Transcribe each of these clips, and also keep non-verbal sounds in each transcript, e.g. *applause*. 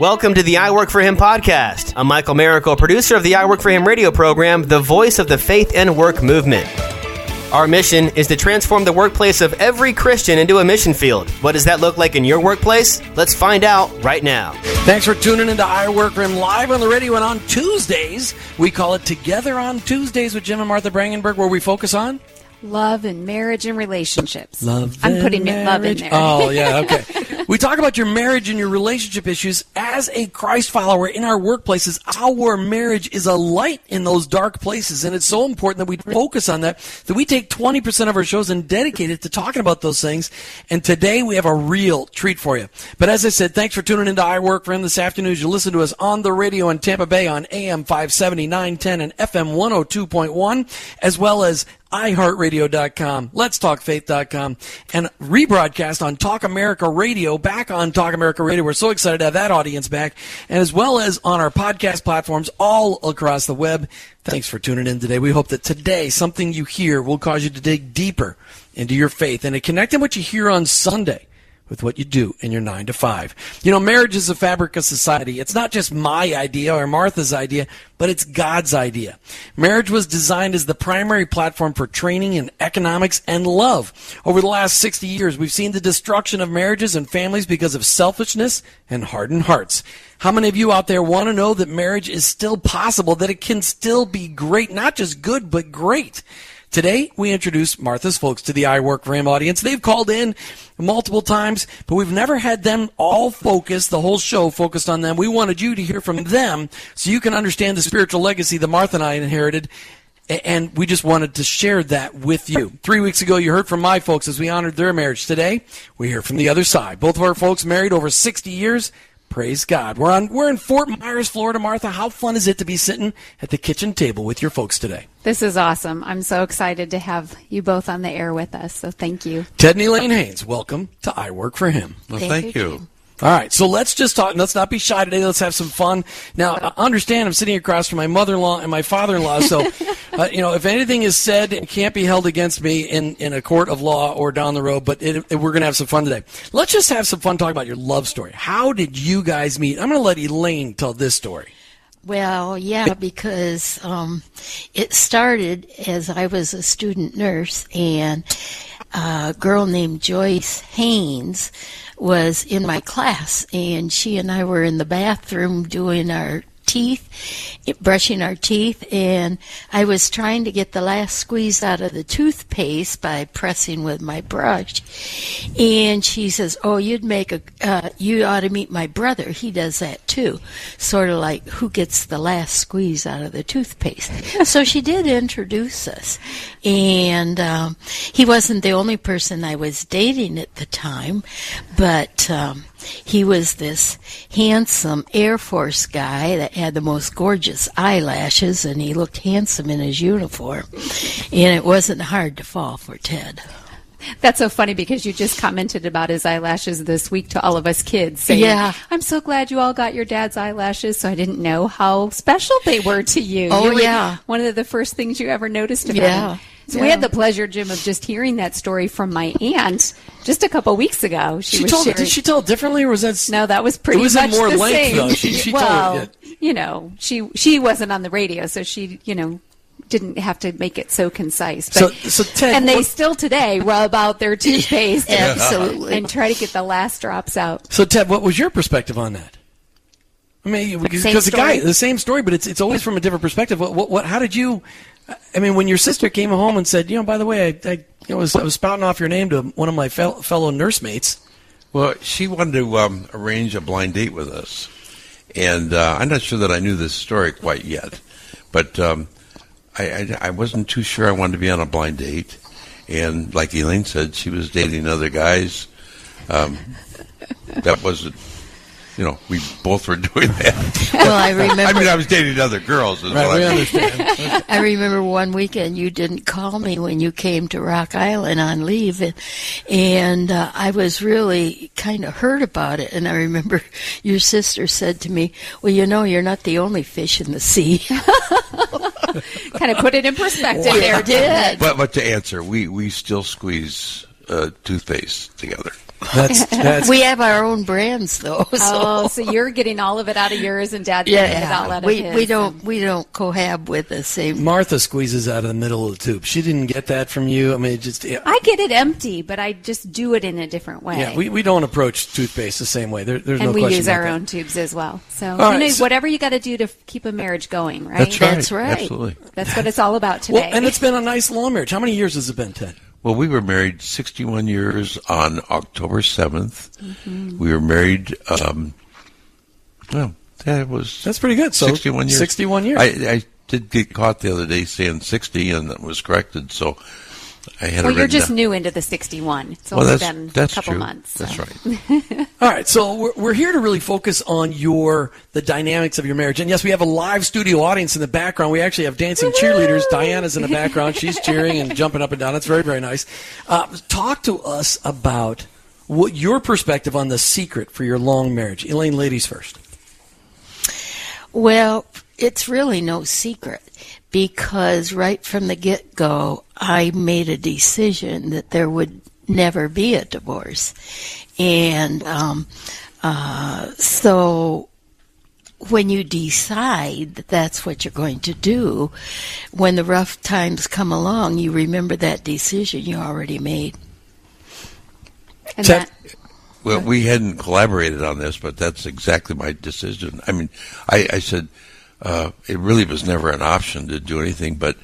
Welcome to the I Work for Him podcast. I'm Michael Miracle, producer of the I Work for Him radio program, the voice of the faith and work movement. Our mission is to transform the workplace of every Christian into a mission field. What does that look like in your workplace? Let's find out right now. Thanks for tuning into I Work for Him live on the radio and on Tuesdays. We call it Together on Tuesdays with Jim and Martha Brangenberg, where we focus on Love and marriage and relationships. Love I'm putting it love in there. Oh, yeah, *laughs* okay. we talk about your marriage and your relationship issues as a Christ follower in our workplaces. Our marriage is a light in those dark places, and it's so important that we focus on that, that we take 20% of our shows and dedicate it to talking about those things. And today we have a real treat for you. But as I said, thanks for tuning into I Work for Him this afternoon. as You listen to us on the radio in Tampa Bay on AM 570, 910, and FM 102.1, as well as iHeartRadio.com, Let'sTalkFaith.com, and rebroadcast on Talk America Radio, back on Talk America Radio. We're so excited to have that audience back, and as well as on our podcast platforms all across the web. Thanks for tuning in today. We hope that today something you hear will cause you to dig deeper into your faith and to connect in what you hear on Sunday with what you do in your nine to five. You know, marriage is a fabric of society. It's not just my idea or Martha's idea, but it's God's idea. Marriage was designed as the primary platform for training in economics and love. Over the last 60 years, we've seen the destruction of marriages and families because of selfishness and hardened hearts. How many of you out there want to know that marriage is still possible, that it can still be great, not just good, but great? Today, we introduce Martha's folks to the I Work audience. They've called in multiple times, but we've never had them all focused, the whole show focused on them. We wanted you to hear from them so you can understand the spiritual legacy that Martha and I inherited. And we just wanted to share that with you. Three weeks ago, you heard from my folks as we honored their marriage. Today, we hear from the other side. Both of our folks married over 60 years. Praise God. We're on we're in Fort Myers, Florida, Martha. How fun is it to be sitting at the kitchen table with your folks today? This is awesome. I'm so excited to have you both on the air with us. So thank you. Ted and Elaine Hains, welcome to I Work for Him. Well, Thank thank, you, you. All right, so let's just talk. Let's not be shy today. Let's have some fun. Now, I understand I'm sitting across from my mother-in-law and my father-in-law, so *laughs* uh, you know if anything is said, it can't be held against me in, in a court of law or down the road. But it, it- we're going to have some fun today. Let's just have some fun talking about your love story. How did you guys meet? I'm going to let Elaine tell this story. Well, yeah, because um, it started as I was a student nurse, and a girl named Joyce Hains was in my class, and she and I were in the bathroom doing our teeth, brushing our teeth, and I was trying to get the last squeeze out of the toothpaste by pressing with my brush. And she says, "Oh, you'd make a, uh, you ought to meet my brother. He does that too, sort of like who gets the last squeeze out of the toothpaste." *laughs* so she did introduce us, and um, he wasn't the only person I was dating at the time, but. Um, he was this handsome Air Force guy that had the most gorgeous eyelashes, and he looked handsome in his uniform. And it wasn't hard to fall for Ted. That's so funny because you just commented about his eyelashes this week to all of us kids. Saying, Yeah. I'm so glad you all got your dad's eyelashes, so I didn't know how special they were to you. Oh, You yeah. One of the first things you ever noticed about Yeah. him. So we had the pleasure, Jim, of just hearing that story from my aunt just a couple weeks ago. She, She was told. sharing. Did she tell it differently, or was that? No, that was pretty It was in more the length, same. though. She- she told well, it, you know, she she wasn't on the radio, so she, you know, didn't have to make it so concise. But, So- so, Ted, and they what- still today rub out their *laughs* toothpaste and- Absolutely. and try to get the last drops out. So, Ted, what was your perspective on that? I mean, because the guy, the same story, but it's it's always from a different perspective. What, what, what how did you? I mean, when your sister came home and said, you know, by the way, I, I, you know, was, I was spouting off your name to one of my fel- fellow nursemates. Well, she wanted to um, arrange a blind date with us, and uh, I'm not sure that I knew this story quite yet, but um, I, I, I wasn't too sure I wanted to be on a blind date, and like Elaine said, she was dating other guys. Um, that wasn't, you know, we both were *laughs* doing that. Well, I remember. *laughs* I mean, I was dating other girls. Is Right, what we I understand. *laughs* I remember one weekend you didn't call me when you came to Rock Island on leave, and, and uh, I was really kind of hurt about it. And I remember your sister said to me, "Well, you know, you're not the only fish in the sea." Kind of put it in perspective there, did. But but to answer, we we still squeeze uh, toothpaste together. That's *laughs* that's We have our own brands though. *laughs* So. Oh, so you're getting all of it out of yours, and Dad's getting it all out of we his. we don't we don't cohab with the same. Martha squeezes out of the middle of the tube. She didn't get that from you. I mean, just yeah, I get it empty, but I just do it in a different way. yeah we, we don't approach toothpaste the same way. There, there's and no we use about our that. own tubes as well. So All you right, know, so- whatever you got to do to keep a marriage going, right? That's right. That's right. Absolutely. That's what it's all about today. Well, and it's been a nice long marriage. How many years has it been, Ted? Well, we were married 61 years on October 7th. Mm-hmm. We were married, um, well, that was That's pretty good. So 61 years. 61 years. I, I did get caught the other day saying 60 and it was corrected, so I had well, you're just down. new into the 61. It's Well, only that's, been that's a couple true. months. so. That's right. *laughs* All right, so we're, we're here to really focus on your the dynamics of your marriage. And yes, we have a live studio audience in the background. We actually have dancing cheerleaders. Diana's in the background; she's *laughs* cheering and jumping up and down. It's very very nice. Uh, talk to us about what your perspective on the secret for your long marriage. Elaine, ladies first. Well, it's really no secret because right from the get go, I made a decision that there would never be a divorce. And um, uh, so when you decide that that's what you're going to do, when the rough times come along, you remember that decision you already made. And Ted- that, Well, we hadn't collaborated on this, but that's exactly my decision. I mean, I, I said uh, it really was never an option to do anything but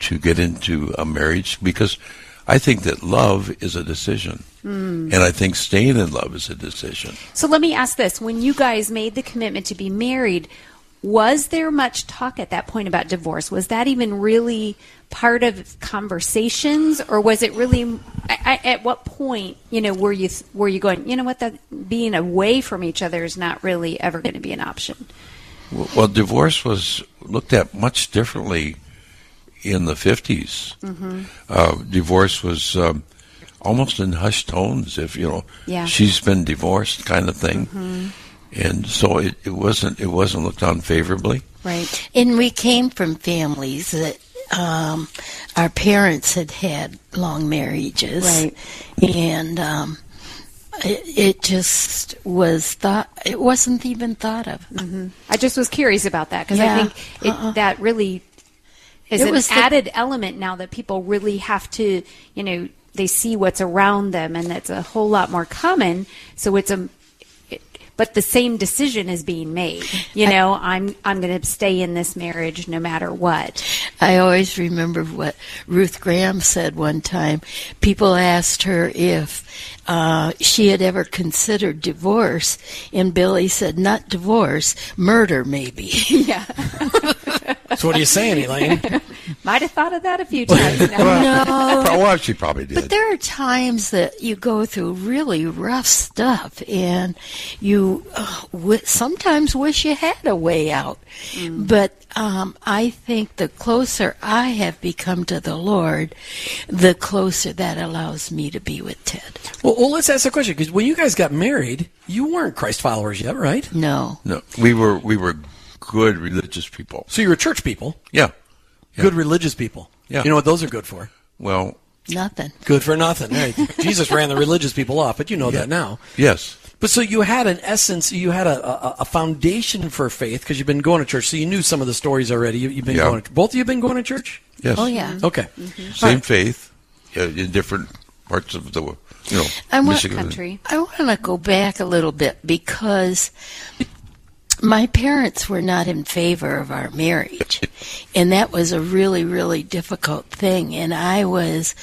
to get into a marriage because I think that love is a decision, and I think staying in love is a decision. so let me ask this: When you guys made the commitment to be married, was there much talk at that point about divorce? Was that even really part of conversations, or was it really? I, I, at what point, you know, were you were you going? You know what? That being away from each other is not really ever going to be an option. Well, well, divorce was looked at much differently in the 50s. Uh, divorce was um, almost in hushed tones, if you know, Yeah. she's been divorced, kind of thing. And so it, it wasn't it wasn't looked on favorably. Right. And we came from families that um, our parents had had long marriages, Right. And um, it, it just was thought. It wasn't even thought of. Mm-hmm. I just was curious about that because Yeah. I think it, uh-uh. that really is It an was the- added element now that people really have to, you know, they see what's around them and that's a whole lot more common. So it's a, but the same decision is being made. You know, I'm I'm going to stay in this marriage no matter what. I always remember what Ruth Graham said one time. People asked her if uh, she had ever considered divorce, and Billy said, "Not divorce, murder, maybe." *laughs* *laughs* yeah, *laughs* So what are you saying, Elaine? *laughs* might have thought of that a few times. *laughs* now. no, Well, she probably did. But there are times that you go through really rough stuff, and you uh, w- sometimes wish you had a way out. But um, I think the closer I have become to the Lord, the closer that allows me to be with Ted. well, well, let's ask a question because when you guys got married, you weren't Christ followers yet, right? No. No, we were we were good religious people. So you were church people, Yeah. good religious people. Yeah. You know what those are good for? Well, Nothing. Good for nothing. Right? *laughs* Jesus ran the religious people off, but you know that now. yes. But so you had an essence, you had a, a, a foundation for faith because you've been going to church, so you knew some of the stories already. You, you've been Yeah. going. To, both of you have been going to church. Yes. Oh yeah. Okay. Same faith uh, in different parts of the world. you know I want- Michigan. Country. I want to go back a little bit because my parents were not in favor of our marriage. And that was a really, really difficult thing. And I was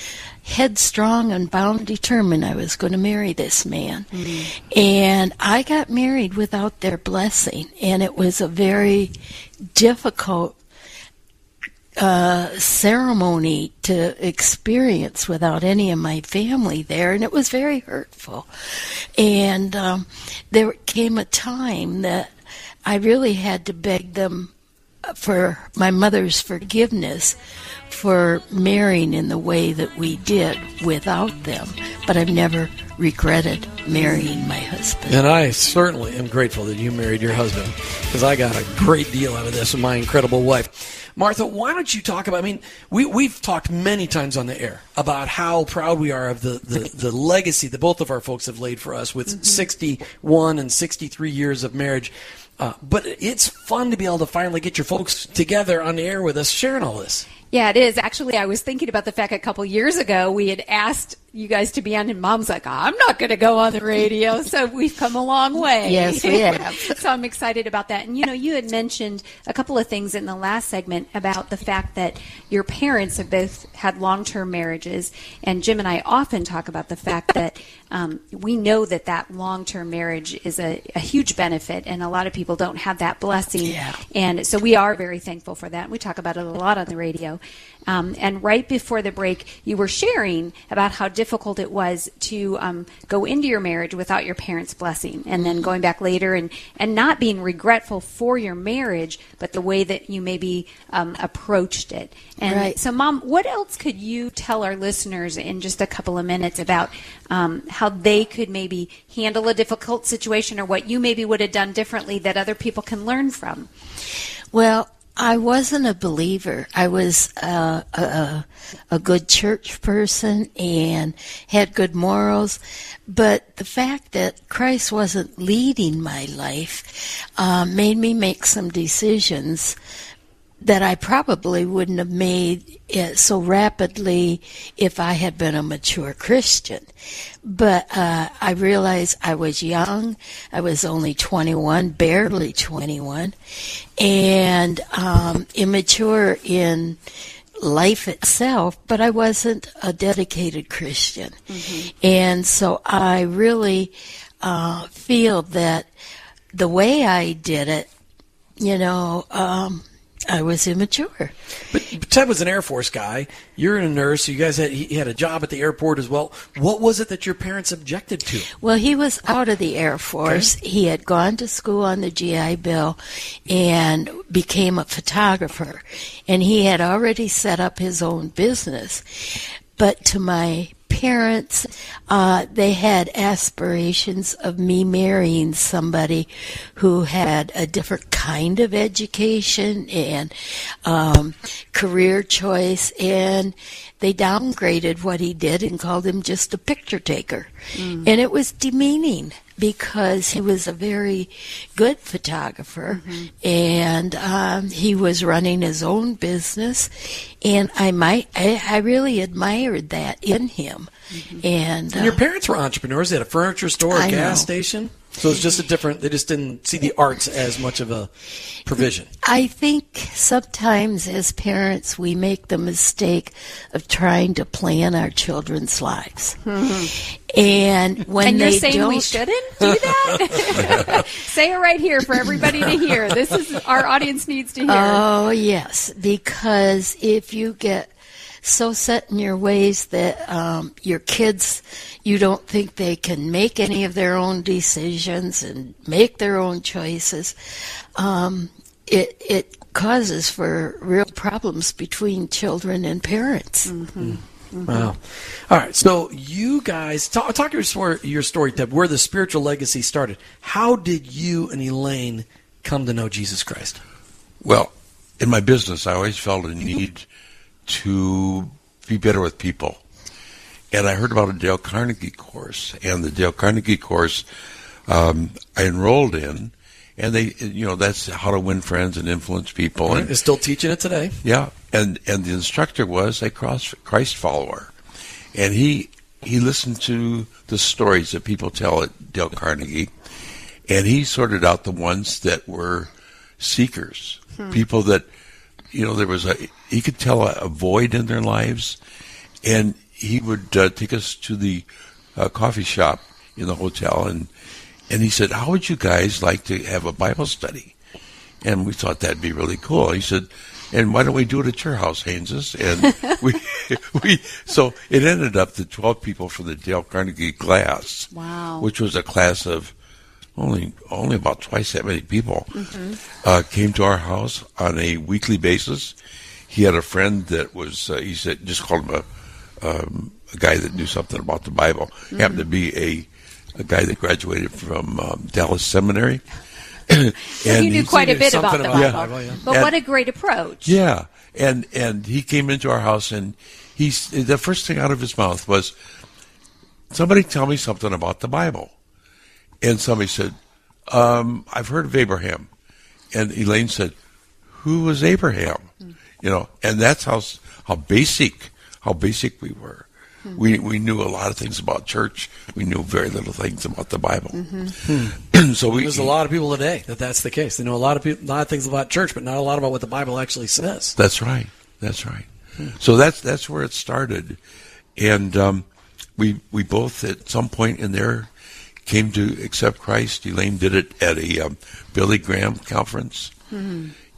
headstrong and bound determined I was going to marry this man. And I got married without their blessing. And it was a very difficult uh, ceremony to experience without any of my family there, and it was very hurtful. And um, there came a time that I really had to beg them for my mother's forgiveness for marrying in the way that we did without them. But I've never regretted marrying my husband. And I certainly am grateful that you married your husband because I got a great deal out of this with my incredible wife. Martha, why don't you talk about? I mean, we we've talked many times on the air about how proud we are of the the, the legacy that both of our folks have laid for us with Mm-hmm. 61 and 63 years of marriage. Uh, but it's fun to be able to finally get your folks together on the air with us, sharing all this. Yeah, it is. Actually, I was thinking about the fact a couple years ago we had asked you guys to be on, and Mom's like, I'm not going to go on the radio. So we've come a long way. Yes, we have. *laughs* so I'm excited about that. And you know, you had mentioned a couple of things in the last segment about the fact that your parents have both had long term marriages. And Jim and I often talk about the fact *laughs* that um, we know that that long term marriage is a, a huge benefit, and a lot of people don't have that blessing. Yeah. And so we are very thankful for that. We talk about it a lot on the radio. Um, and right before the break, you were sharing about how difficult it was to um, go into your marriage without your parents' blessing, and then going back later and, and not being regretful for your marriage, but the way that you maybe um, approached it. And Right. so, Mom, what else could you tell our listeners in just a couple of minutes about um, how they could maybe handle a difficult situation, or what you maybe would have done differently that other people can learn from? Well, I wasn't a believer. I was uh, a, a, good church person and had good morals. But the fact that Christ wasn't leading my life uh, made me make some decisions that I probably wouldn't have made it so rapidly if I had been a mature Christian. But uh, I realized I was young. I was only 21, barely 21, and um, immature in life itself, but I wasn't a dedicated Christian. And so I really uh, feel that the way I did it, you know, um, I was immature. But, but Ted was an Air Force guy. You're a nurse. You guys had he had a job at the airport as well. What was it that your parents objected to? Well, he was out of the Air Force. He had gone to school on the GI Bill and became a photographer. And he had already set up his own business. But to my parents, uh, they had aspirations of me marrying somebody who had a different kind of education and um, career choice, and they downgraded what he did and called him just a picture taker. And it was demeaning because he was a very good photographer and um, he was running his own business and I might I, I really admired that in him and, And your uh, parents were entrepreneurs. They had a furniture store, a I gas know. station. So it's just a different. They just didn't see the arts as much of a provision. I think sometimes as parents we make the mistake of trying to plan our children's lives. And when and you're they saying don't we shouldn't do that? *laughs* Say it right here for everybody to hear. This is our audience needs to hear. Oh, yes, because if you get so set in your ways that um, your kids, you don't think they can make any of their own decisions and make their own choices, um, it it causes for real problems between children and parents. Wow. All right. So you guys talk, talk your story, your story, Ted. Where the spiritual legacy started. How did you and Elaine come to know Jesus Christ? Well, in my business, I always felt a need to be better with people. And I heard about a Dale Carnegie course, and the Dale Carnegie course um, I enrolled in, and they, you know, that's how to win friends and influence people. And Is still teaching it today. yeah, and and the instructor was a cross Christ follower, and he he listened to the stories that people tell at Dale Carnegie, and he sorted out the ones that were seekers, people that you know there was a he could tell a, a void in their lives, and he would uh, take us to the uh, coffee shop in the hotel, and and he said, "How would you guys like to have a Bible study?" And we thought that'd be really cool. He said, "And why don't we do it at your house, Hains's?" And *laughs* we we so it ended up that twelve people from the Dale Carnegie class, Wow. which was a class of only only about twice that many people, uh, came to our house on a weekly basis. He had a friend that was uh, he said just called him a um, a guy that knew something about the Bible. Happened to be a a guy that graduated from um, Dallas Seminary. *coughs* and you knew he- quite a bit about the Bible. Bible, yeah. But And- what a great approach. Yeah, and and he came into our house, and he's the first thing out of his mouth was, "Somebody tell me something about the Bible." And somebody said, um, "I've heard of Abraham," and Elaine said, "Who was Abraham?" You know, and that's how how basic how basic we were. We we knew a lot of things about church. We knew very little things about the Bible. *clears throat* so we There's a lot of people today that that's the case. They know a lot of people, a lot of things about church, but not a lot about what the Bible actually says. That's right. That's right. So that's that's where it started, and um, we we both at some point in there came to accept Christ. Elaine did it at a um, Billy Graham conference,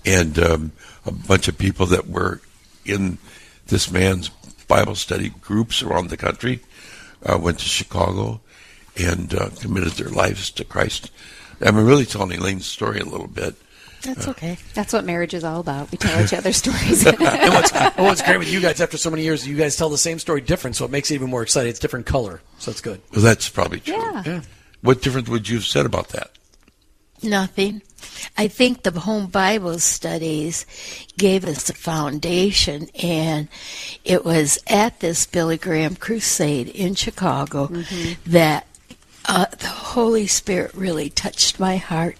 and um, a bunch of people that were in this man's Bible study groups around the country uh, went to Chicago and uh, committed their lives to Christ. I'm really telling Elaine's story a little bit. That's okay. That's what marriage is all about. We tell each other *laughs* stories. *laughs* and what's, what's great with you guys after so many years, you guys tell the same story different, so it makes it even more exciting. It's different color, so it's good. Well, that's probably true. Yeah. Yeah. What difference would you have said about that? Nothing. I think the home Bible studies gave us the foundation, and it was at this Billy Graham crusade in Chicago mm-hmm. that uh, the Holy Spirit really touched my heart,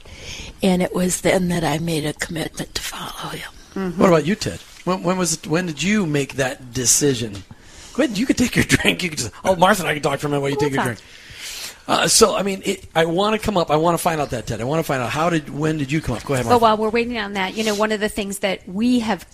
and it was then that I made a commitment to follow Him. What about you, Ted? When, when was it, when did you make that decision? Go ahead. You could take your *laughs* drink. You could just. Oh, Martha and I can talk for a minute while you Well, take your that's drink. Uh, so, I mean, it, I want to come up. I want to find out that Ted. I want to find out how did when did you come up? Go ahead, But Martha. while we're waiting on that, you know, one of the things that we have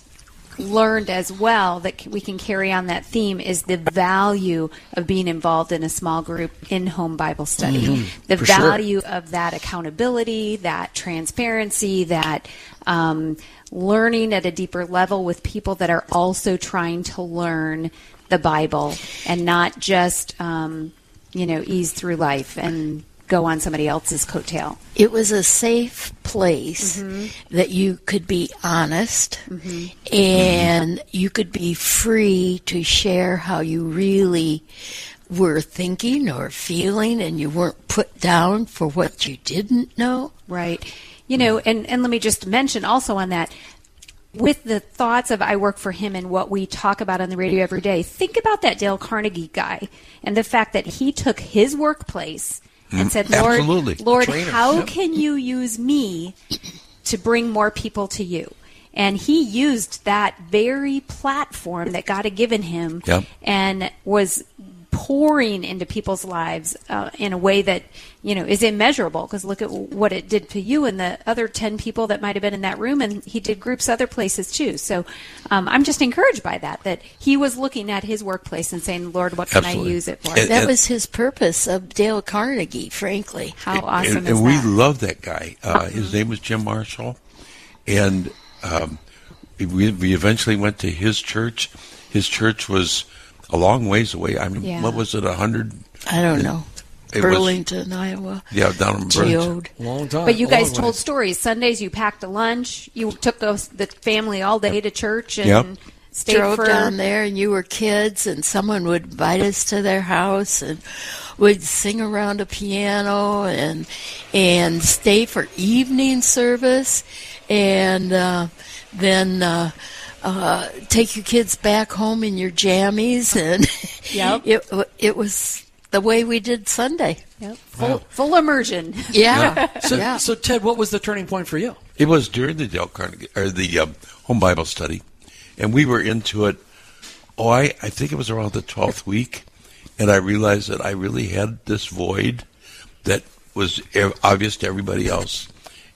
learned as well that we can carry on that theme is the value of being involved in a small group in home Bible study. The Mm-hmm. Sure. value of that accountability, that transparency, that um, learning at a deeper level with people that are also trying to learn the Bible and not just, um, you know, ease through life and go on somebody else's coattail. It was a safe place mm-hmm. that you could be honest mm-hmm. and you could be free to share how you really were thinking or feeling and you weren't put down for what you didn't know. Right. You know, and, and let me just mention also on that with the thoughts of I work for him and what we talk about on the radio every day, think about that Dale Carnegie guy and the fact that he took his workplace and mm-hmm. said, Lord, absolutely. Lord, how Yep. can you use me to bring more people to you? And he used that very platform that God had given him Yep. and was pouring into people's lives uh, in a way that you know is immeasurable because look at what it did to you and the other 10 people that might have been in that room and he did groups other places too so um, i'm just encouraged by that that he was looking at his workplace and saying lord what can Absolutely. i use it for And- That was his purpose of Dale Carnegie, frankly. how awesome and, is and we that love that guy. Uh, his name was Jim Marshall, and um, we, we eventually went to his church. His church was a long ways away. I mean, Yeah. what was it? A hundred? I don't know. It was- Burlington, Iowa. Yeah, down in Burlington. Geode. long time. but you guys told ways. stories sundays you packed a lunch you took those, the family all day to church and Yep. stayed drove for down there and you were kids and someone would invite us to their house and would sing around a piano and and stay for evening service and uh, then uh, uh, take your kids back home in your jammies and *laughs* Yep. it it was the way we did Sunday. Yep. full, full immersion *laughs* Yeah, So, yeah. so Ted, what was the turning point for you? It was during the Dale Carnegie or the um, home Bible study, and we were into it. Oh, I, I think it was around the twelfth week, and I realized that I really had this void that was obvious to everybody else,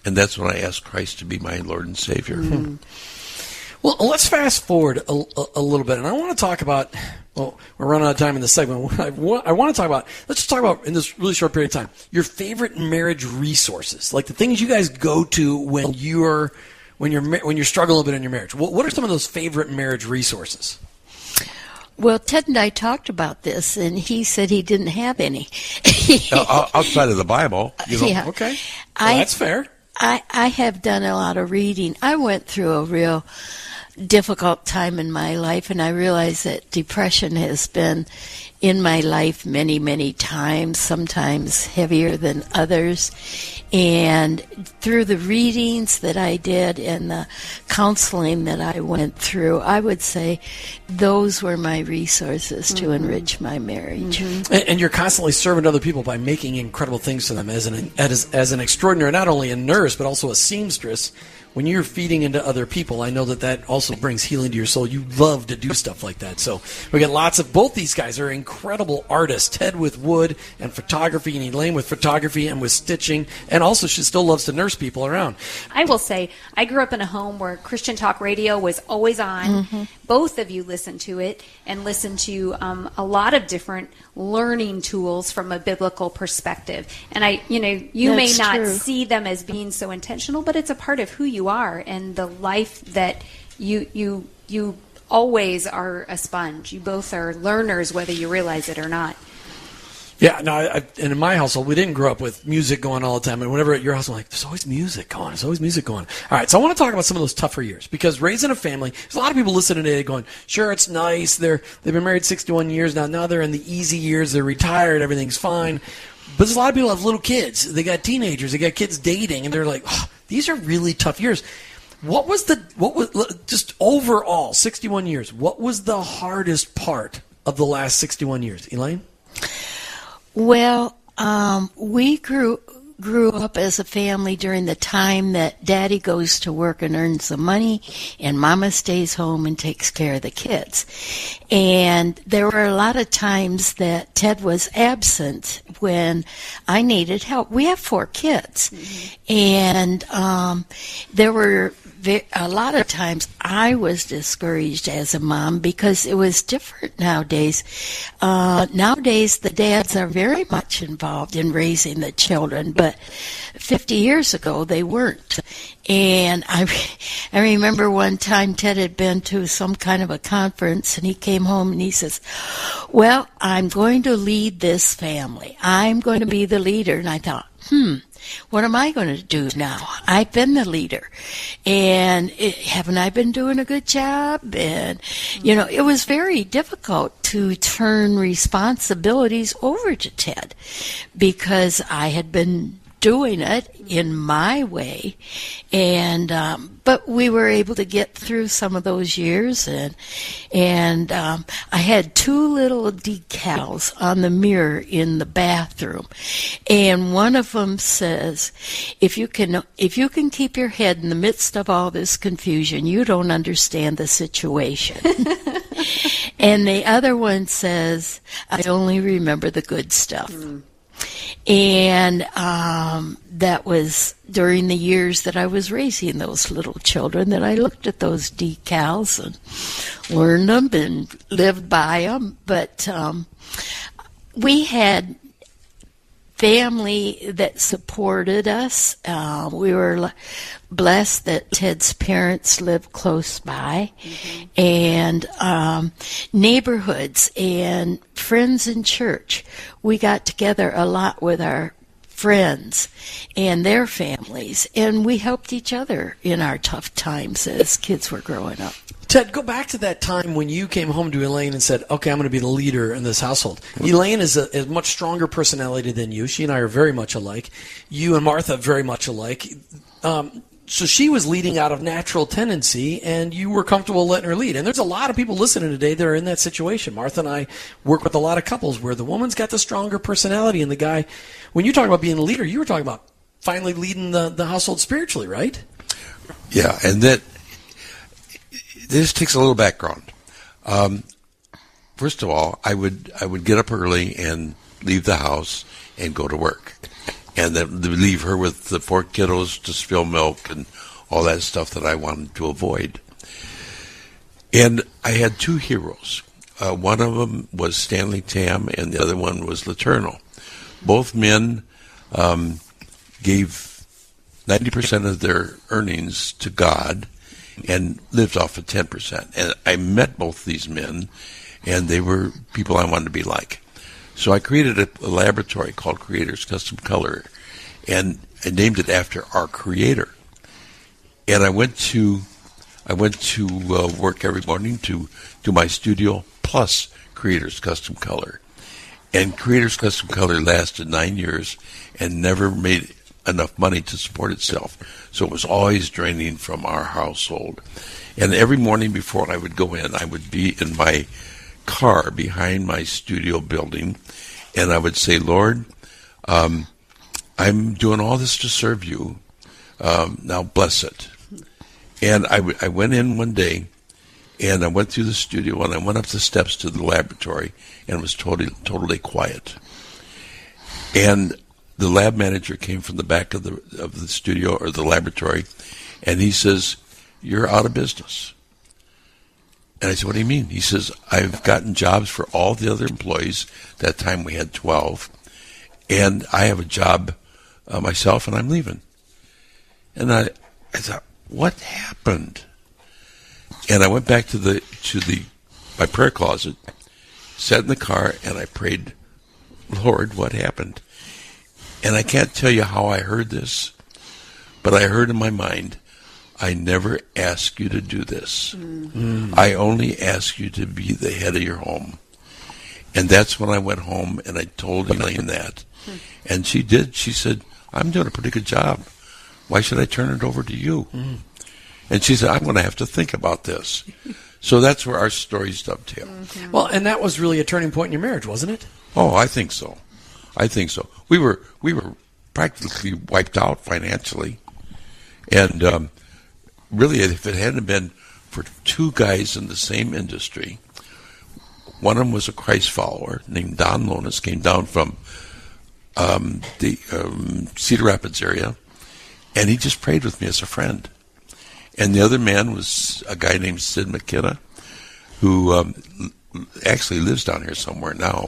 and that's when I asked Christ to be my Lord and Savior. Well, let's fast forward a, a, a little bit, and I want to talk about. Well, we're running out of time in this segment. *laughs* I want, I want to talk about. Let's just talk about in this really short period of time your favorite marriage resources, like the things you guys go to when you're when you're when you're struggling a little bit in your marriage. What, what are some of those favorite marriage resources? Well, Ted and I talked about this, and he said he didn't have any. *laughs* Uh, outside of the Bible, you know, Yeah. Okay, I- that's fair. I, I have done a lot of reading. I went through a real difficult time in my life, and I realize that depression has been in my life many, many times, sometimes heavier than others. And through the readings that I did and the counseling that I went through, I would say those were my resources to mm-hmm. enrich my marriage. Mm-hmm. And, and you're constantly serving other people by making incredible things to them as an as, as an extraordinary, not only a nurse but also a seamstress. When you're feeding into other people, I know that that also brings healing to your soul. You love to do stuff like that. So we got lots of both these guys are incredible artists. Ted with wood and photography, and Elaine with photography and with stitching, and also she still loves to nurse people around. I will say, I grew up in a home where Christian talk radio was always on. Both of you listened to it and listened to um, a lot of different learning tools from a biblical perspective. And I, you know, you That's may not true. see them as being so intentional, but it's a part of who you are and the life that you you you always are a sponge. You both are learners, whether you realize it or not. Yeah, no, I, I, and in my household, we didn't grow up with music going all the time. And whenever at your house, I'm like, there's always music going. There's always music going. All right, so I want to talk about some of those tougher years because raising a family, there's a lot of people listening today going, sure, it's nice. They're they've been married 61 years now. Now they're in the easy years. They're retired. Everything's fine. But there's a lot of people have little kids. They got teenagers. They got kids dating, and they're like, oh, these are really tough years. What was the what was just overall 61 years? What was the hardest part of the last 61 years, Elaine? Well, um, we grew grew up as a family during the time that daddy goes to work and earns the money and mama stays home and takes care of the kids. And there were a lot of times that Ted was absent when I needed help. We have four kids. And um, there were a lot of times I was discouraged as a mom because it was different nowadays. Uh, nowadays, the dads are very much involved in raising the children, but 50 years ago they weren't. And I, *laughs* I remember one time Ted had been to some kind of a conference and he came home and he says, well, I'm going to lead this family. I'm going to be the leader. And I thought, hmm, what am I going to do now? I've been the leader, and it, haven't I been doing a good job? And you know, it was very difficult to turn responsibilities over to Ted because I had been doing it in my way. And um, but we were able to get through some of those years and and um, I had two little decals on the mirror in the bathroom. And one of them says if you can if you can keep your head in the midst of all this confusion you don't understand the situation. *laughs* And the other one says I only remember the good stuff and um, that was during the years that I was raising those little children that I looked at those decals and learned them and lived by them. But um, we had family that supported us. Uh, we were blessed that Ted's parents lived close by, and um, neighborhoods and friends in church. We got together a lot with our friends and their families, and we helped each other in our tough times as kids were growing up. Ted, go back to that time when you came home to Elaine and said, "Okay, I'm going to be the leader in this household." Elaine is a, a much stronger personality than you. She and I are very much alike. You and Martha very much alike. Um, so she was leading out of natural tendency, and you were comfortable letting her lead. And there's a lot of people listening today that are in that situation. Martha and I work with a lot of couples where the woman's got the stronger personality, and the guy. When you talk about being a leader, you were talking about finally leading the, the household spiritually, right? Yeah, and that this takes a little background. Um, first of all, I would I would get up early and leave the house and go to work, and then leave her with the four kiddos to spill milk and all that stuff that I wanted to avoid. And I had two heroes. Uh, one of them was Stanley Tam, and the other one was LeTourneau. Both men um, gave 90% of their earnings to God and lived off of 10%. And I met both these men, and they were people I wanted to be like. So I created a, a laboratory called Creators Custom Color, and I named it after our creator. And I went to I went to uh, work every morning to do my studio plus Creators Custom Color. And Creators Custom Color lasted nine years and never made enough money to support itself. So it was always draining from our household. And every morning before I would go in, I would be in my car behind my studio building, and I would say, Lord, um, I'm doing all this to serve you. Um, now bless it. And I, w- I went in one day, and I went through the studio, and I went up the steps to the laboratory, and it was totally totally quiet. And the lab manager came from the back of the of the studio or the laboratory, and he says, "You're out of business." And I said, "What do you mean?" He says, "I've gotten jobs for all the other employees. That time we had twelve, and I have a job uh, myself, and I'm leaving." And I, I thought, "What happened?" And I went back to the to the my prayer closet, sat in the car, and I prayed, "Lord, what happened?" And I can't tell you how I heard this, but I heard in my mind, I never ask you to do this. Mm. I only ask you to be the head of your home. And that's when I went home and I told Elaine that. *laughs* And she did. She said, I'm doing a pretty good job. Why should I turn it over to you? Mm. And she said, I'm going to have to think about this. *laughs* So that's where our stories dovetail. Mm-hmm. Well, and that was really a turning point in your marriage, wasn't it? Oh, I think so. I think so. We were we were practically wiped out financially, and um, really, if it hadn't been for two guys in the same industry, one of them was a Christ follower named Don Lonis, came down from um, the um, Cedar Rapids area, and he just prayed with me as a friend. And the other man was a guy named Sid McKenna, who um, actually lives down here somewhere now.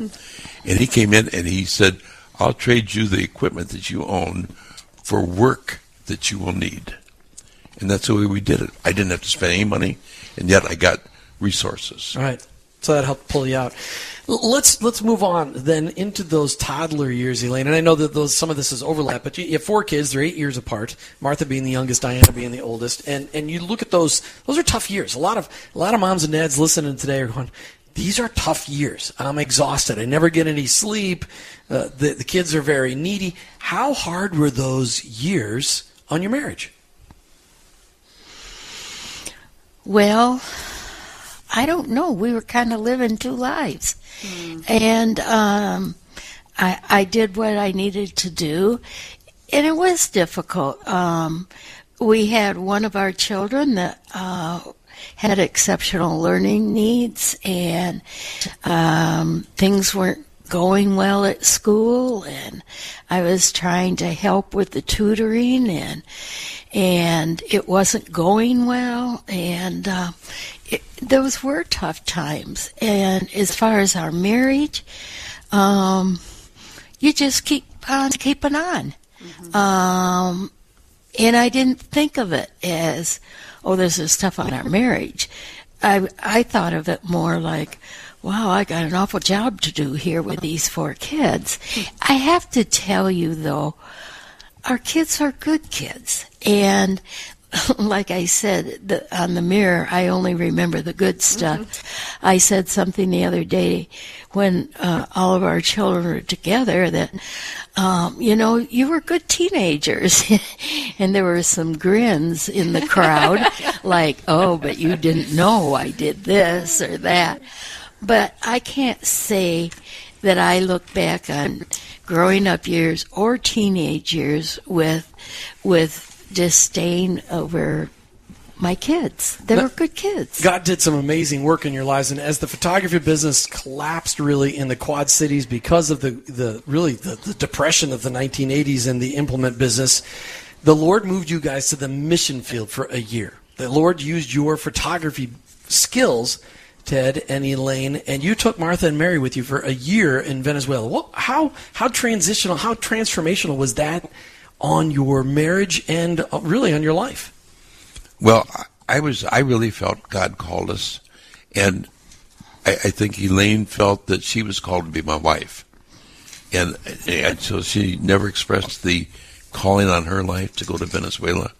And he came in and he said, I'll trade you the equipment that you own for work that you will need. And that's the way we did it. I didn't have to spend any money, and yet I got resources. All right. So that helped pull you out. Let's let's move on then into those toddler years, Elaine. And I know that those some of this is overlap, but you, have four kids; they're eight years apart. Martha being the youngest, Diana being the oldest. And and you look at those; those are tough years. A lot of a lot of moms and dads listening today are going, "These are tough years. I'm exhausted. I never get any sleep. Uh, the the kids are very needy." How hard were those years on your marriage? Well, I don't know. We were kind of living two lives. And um, I, I did what I needed to do. And it was difficult. Um, we had one of our children that uh, had exceptional learning needs, and um, things weren't going well at school. And I was trying to help with the tutoring, and and it wasn't going well. And uh, it, those were tough times. And as far as our marriage, um, you just keep on keeping on. Um, and I didn't think of it as, oh, this is tough on our marriage. I I thought of it more like, wow, I got an awful job to do here with these four kids. I have to tell you though, our kids are good kids, and *laughs* like I said the, on the mirror, I only remember the good stuff. I said something the other day when uh, all of our children were together that, um, you know, you were good teenagers, *laughs* and there were some grins in the crowd, *laughs* like, oh, but you didn't know I did this or that. But I can't say that I look back on growing up years or teenage years with with disdain over my kids. They were good kids. God did some amazing work in your lives, and as the photography business collapsed really in the Quad Cities because of the, the really the, the depression of the 1980s and the implement business, the Lord moved you guys to the mission field for a year. The Lord used your photography skills, Ted and Elaine, and you took Martha and Mary with you for a year in Venezuela. How how transitional, how transformational was that on your marriage and uh, really on your life? Well, I- I was I really felt God called us, and I, I think Elaine felt that she was called to be my wife, and and so she never expressed the calling on her life to go to Venezuela,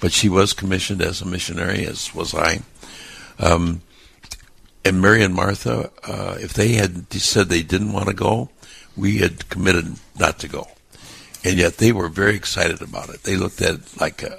but she was commissioned as a missionary, as was I. Um, and Mary and Martha, uh, if they had said they didn't want to go, we had committed not to go. And yet they were very excited about it. They looked at it like a,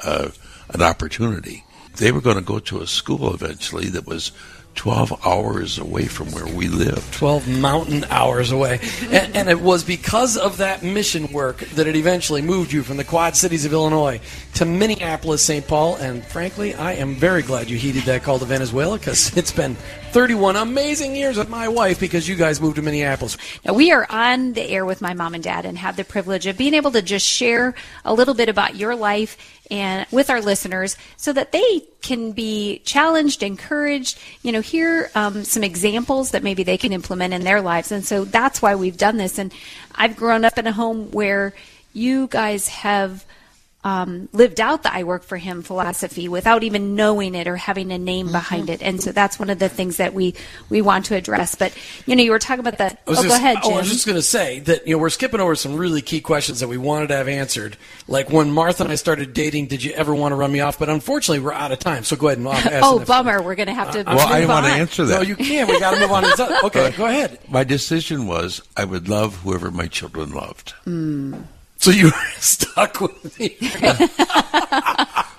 a, an opportunity. They were going to go to a school eventually that was 12 hours away from where we lived. 12 mountain hours away. And, and, it was because of that mission work that it eventually moved you from the Quad Cities of Illinois to Minneapolis, St. Paul. And frankly, I am very glad you heeded that call to Venezuela because it's been 31 amazing years with my wife because you guys moved to Minneapolis. Now, we are on the air with my mom and dad and have the privilege of being able to just share a little bit about your life and with our listeners so that they can be challenged, encouraged, you know, hear um, some examples that maybe they can implement in their lives. And so that's why we've done this. And I've grown up in a home where you guys have – um, lived out the I work for him philosophy without even knowing it or having a name mm-hmm. behind it. And so that's one of the things that we, we want to address. But, you know, you were talking about the, oh, just, go ahead, Jim. Oh, I was just going to say that, you know, we're skipping over some really key questions that we wanted to have answered. Like when Martha and I started dating, did you ever want to run me off? But unfortunately, we're out of time. So go ahead and ask *laughs* Oh, bummer. We're going to have to uh, Well, I didn't want to answer that. No, you can't. We got to move on. *laughs* okay, go ahead. My decision was I would love whoever my children loved. Mm. So you were *laughs* stuck with me.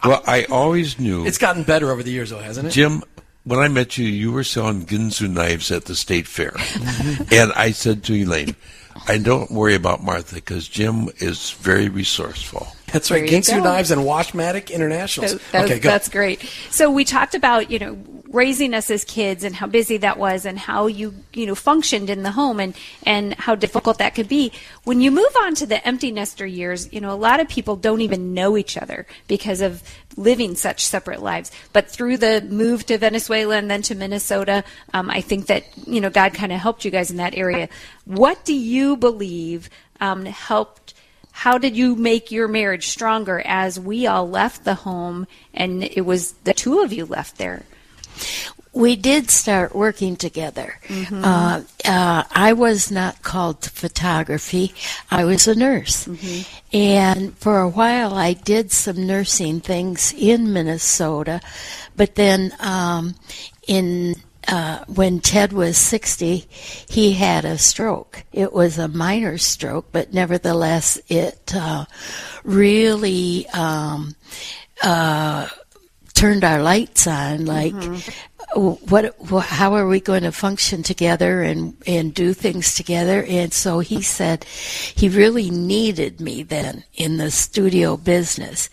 well, I always knew. It's gotten better over the years, though, hasn't it? Jim, when I met you, you were selling Ginsu knives at the state fair. Mm-hmm. and I said to Elaine, I don't worry about Martha because Jim is very resourceful. That's right. Ginsu Knives and Washmatic Internationals. So that okay, was, that's great. So we talked about, you know, raising us as kids and how busy that was and how you, you know, functioned in the home and, and how difficult that could be. When you move on to the empty nester years, you know, a lot of people don't even know each other because of living such separate lives. But through the move to Venezuela and then to Minnesota, um, I think that, you know, God kind of helped you guys in that area. What do you believe um, helped how did you make your marriage stronger as we all left the home and it was the two of you left there? We did start working together. Mm-hmm. Uh, uh, I was not called to photography. I was a nurse. Mm-hmm. And for a while, I did some nursing things in Minnesota. But then um, in uh, when Ted was 60, he had a stroke. It was a minor stroke, but nevertheless, it uh, really um, uh, turned our lights on. Like, mm-hmm what, how are we going to function together and and do things together and so he said he really needed me then in the studio business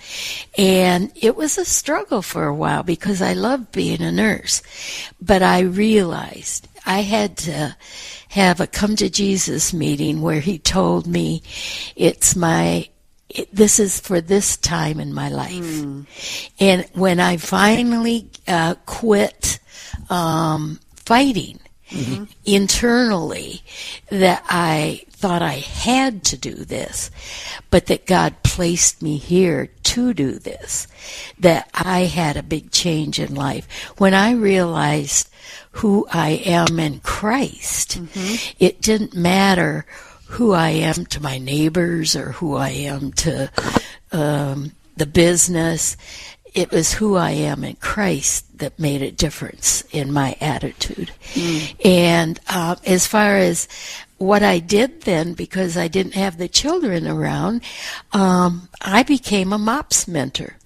and it was a struggle for a while because I loved being a nurse but I realized I had to have a come to Jesus meeting where he told me it's my it, this is for this time in my life. Mm. And when I finally uh, quit um, fighting mm-hmm. internally that I thought I had to do this, but that God placed me here to do this, that I had a big change in life. When I realized who I am in Christ, mm-hmm. it didn't matter who I am to my neighbors or who I am to um, the business it was who I am in Christ that made a difference in my attitude. Mm. And uh, as far as what I did then, because I didn't have the children around, um, I became a MOPS mentor.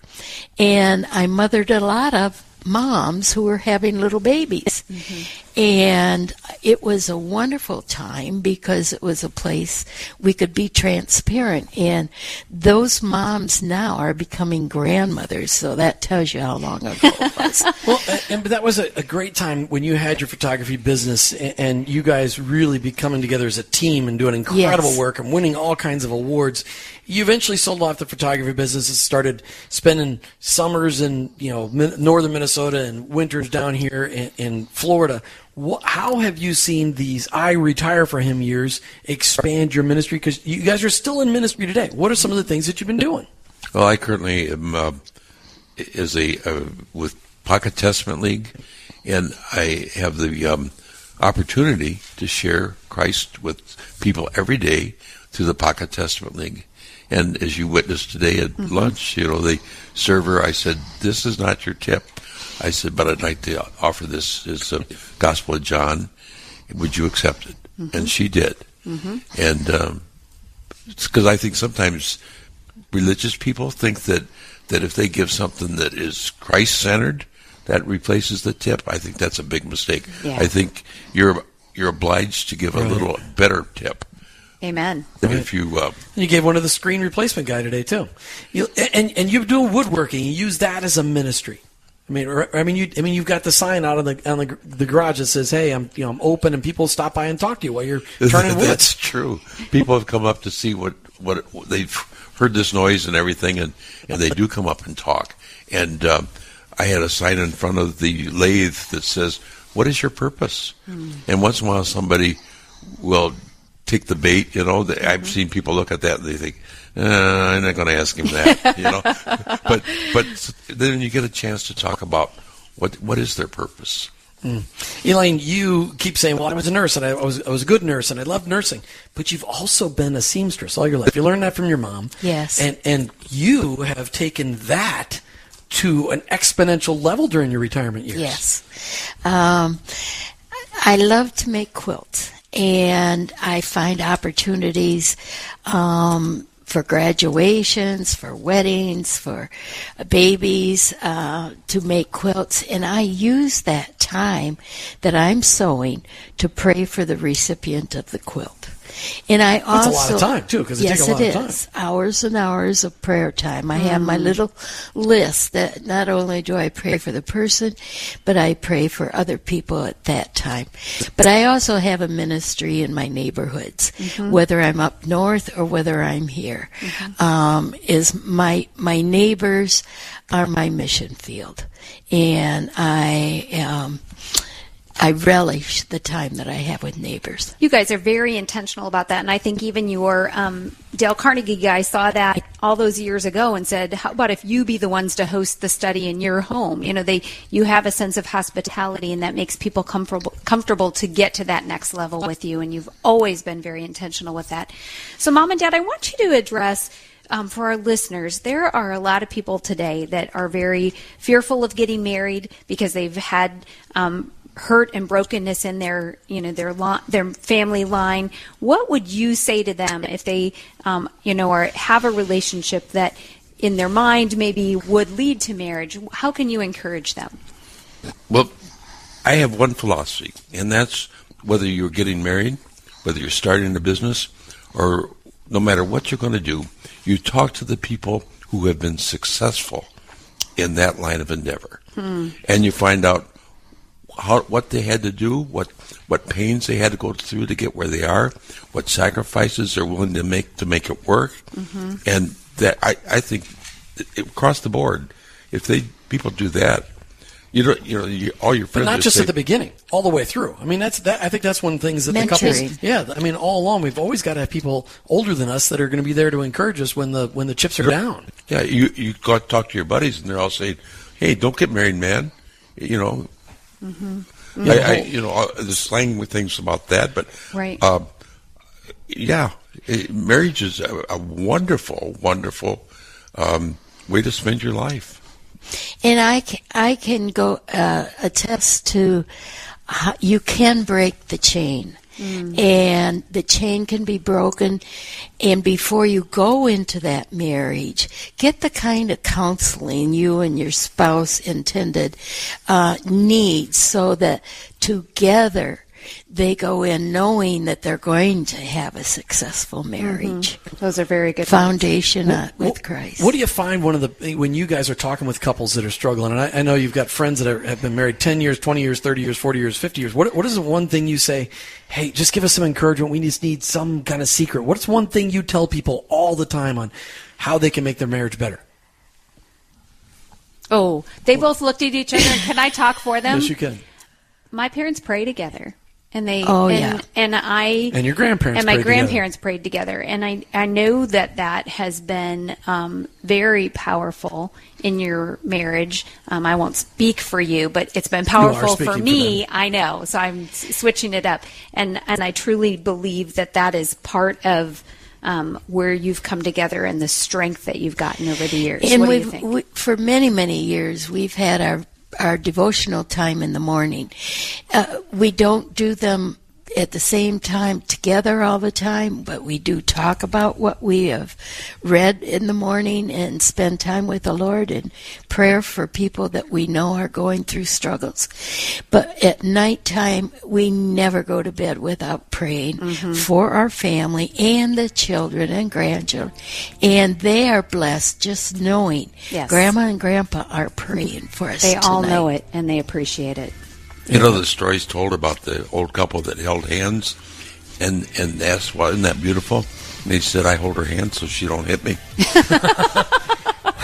And I mothered a lot of moms who were having little babies. Mm-hmm. And it was a wonderful time because it was a place we could be transparent. And those moms now are becoming grandmothers, so that tells you how long ago it was. *laughs* well, and, but that was a, a, great time when you had your photography business and, and, you guys really be coming together as a team and doing incredible yes. work and winning all kinds of awards you eventually sold off the photography business and started spending summers in you know northern Minnesota and winters down here in, in Florida. What, how have you seen these I retire for him years expand your ministry? Because you guys are still in ministry today. What are some of the things that you've been doing? Well, I currently am uh, is a uh, with Pocket Testament League, and I have the um, opportunity to share Christ with people every day through the Pocket Testament League And as you witnessed today at lunch, you know, the server, I said, "This is not your tip." I said, "But I'd like to offer this as a Gospel of John. Would you accept it?" And she did. And um, it's because I think sometimes religious people think that that if they give something that is Christ centered, that replaces the tip. I think that's a big mistake. Yeah. I think you're you're obliged to give a little better tip Amen. if you. Uh, you gave one to the screen replacement guy today too. You, and and you're doing woodworking. You use that as a ministry. I mean, I mean, you. I mean, you've got the sign out on the on the, the garage that says, "Hey, I'm you know I'm open," and people stop by and talk to you while you're turning wood. That's true. People have come up to see what what they've heard this noise and everything, and and they do come up and talk. And um, I had a sign in front of the lathe that says, "What is your purpose?" And once in a while, somebody will take the bait. You know, They- I've seen people look at that and they think, uh, "I'm not going to ask him that." *laughs* you know, but but then you get a chance to talk about what what is their purpose. Elaine, you keep saying, "Well, I was a nurse and I was I was a good nurse and I loved nursing," but you've also been a seamstress all your life. You learned that from your mom. Yes. And and you have taken that to an exponential level during your retirement years. Yes. Um, I love to make quilts, and I find opportunities um, for graduations, for weddings, for babies uh, to make quilts, and I use that time that I'm sewing to pray for the recipient of the quilt. And I That's a also lot of time, too, 'cause it yes, takes a lot it of time. is hours and hours of prayer time. I have Mm. my little list that not only do I pray for the person, but I pray for other people at that time. But I also have a ministry in my neighborhoods, Mm-hmm. whether I'm up north or whether I'm here. Um, is my my neighbors are my mission field, and I um, I relish the time that I have with neighbors. You guys are very intentional about that, and I think even your um, Dale Carnegie guy saw that all those years ago and said, "How about if you be the ones to host the study in your home?" You know, they you have a sense of hospitality, and that makes people comfortable comfortable to get to that next level with you, and you've always been very intentional with that. So, mom and dad, I want you to address. Um, for our listeners, there are a lot of people today that are very fearful of getting married because they've had um, hurt and brokenness in their you know their li- their family line what would you say to them if they um, you know are have a relationship that in their mind maybe would lead to marriage? How can you encourage them? Well, I have one philosophy, and that's whether you're getting married, whether you're starting a business, or no matter what you're going to do, you talk to the people who have been successful in that line of endeavor, and you find out how what they had to do, what what pains they had to go through to get where they are, what sacrifices they're willing to make to make it work, mm-hmm. and that I I think it, across the board, if they people do that, you know you know you, all your But friends not just say, at the beginning, all the way through. I mean, that's that. I think that's one of the things that the couples. Yeah, I mean, all along we've always got to have people older than us that are going to be there to encourage us when the when the chips are down. Yeah, you you go out to talk to your buddies, and they're all saying, "Hey, don't get married, man." You know, I, I you know the slang with things about that, but Right. uh, yeah, it, marriage is a, a wonderful, wonderful um, way to spend your life. And I can, I can go uh, attest to how you can break the chain. And the chain can be broken. And before you go into that marriage, get the kind of counseling you and your spouse intended uh, need so that together they go in knowing that they're going to have a successful marriage. those are very good Foundation uh, with What- Christ. What do you find one of the when you guys are talking with couples that are struggling? And I, I know you've got friends that are, have been married ten years, twenty years, thirty years, forty years, fifty years. What what is the one thing you say? Hey, just give us some encouragement. We just need some kind of secret. What's one thing you tell people all the time on how they can make their marriage better? oh they both looked at each other can i talk for them yes, you can. my parents pray together and they Oh, and, yeah. and i And your grandparents and my prayed together. grandparents prayed together and i i know that that has been um, very powerful in your marriage um, i won't speak for you but it's been powerful for for me them. i know so i'm s- switching it up and and i truly believe that that is part of um, where you've come together and the strength that you've gotten over the years. And what do you think? we, for many, many years, we've had our our devotional time in the morning. Uh, we don't do them at the same time together all the time, but we do talk about what we have read in the morning and spend time with the Lord and prayer for people that we know are going through struggles. But at nighttime, we never go to bed without praying Mm-hmm. for our family and the children and grandchildren. And they are blessed just knowing Yes. Grandma and Grandpa are praying for us. they all know it and they appreciate it. You know the stories told about the old couple that held hands, and and asked, "Well, isn't that beautiful?" And they said, "I hold her hand so she don't hit me." *laughs*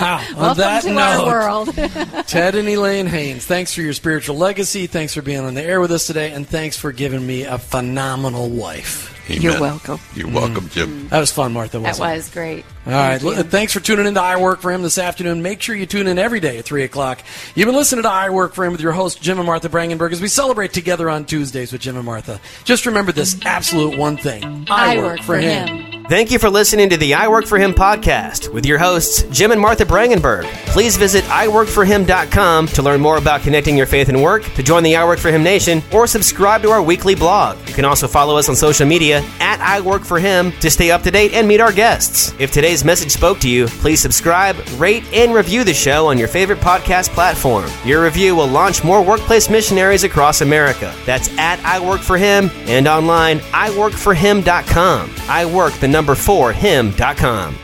Wow. On that to note, our world. *laughs* Ted and Elaine Hains, thanks for your spiritual legacy. Thanks for being on the air with us today, and thanks for giving me a phenomenal wife. You're welcome. You're welcome, Jim. Mm. That was fun, Martha. that Wasn't it? was great. All right. Thank you. L- Thanks for tuning in to I Work for Him this afternoon. Make sure you tune in every day at 3 o'clock. You've been listening to I Work for Him with your host, Jim and Martha Brangenberg, as we celebrate together on Tuesdays with Jim and Martha. Just remember this absolute one thing I, work, for him. Thank you for listening to the I Work for Him podcast with your hosts, Jim and Martha Brangenberg. Please visit iworkforhim.com to learn more about connecting your faith and work, to join the I Work for Him Nation, or subscribe to our weekly blog. You can also follow us on social media at I Work for Him to stay up to date and meet our guests. If today's message spoke to you, please subscribe, rate, and review the show on your favorite podcast platform. Your review will launch more workplace missionaries across America. That's at I Work for Him and online iworkforhim.com. I work the number four him.com.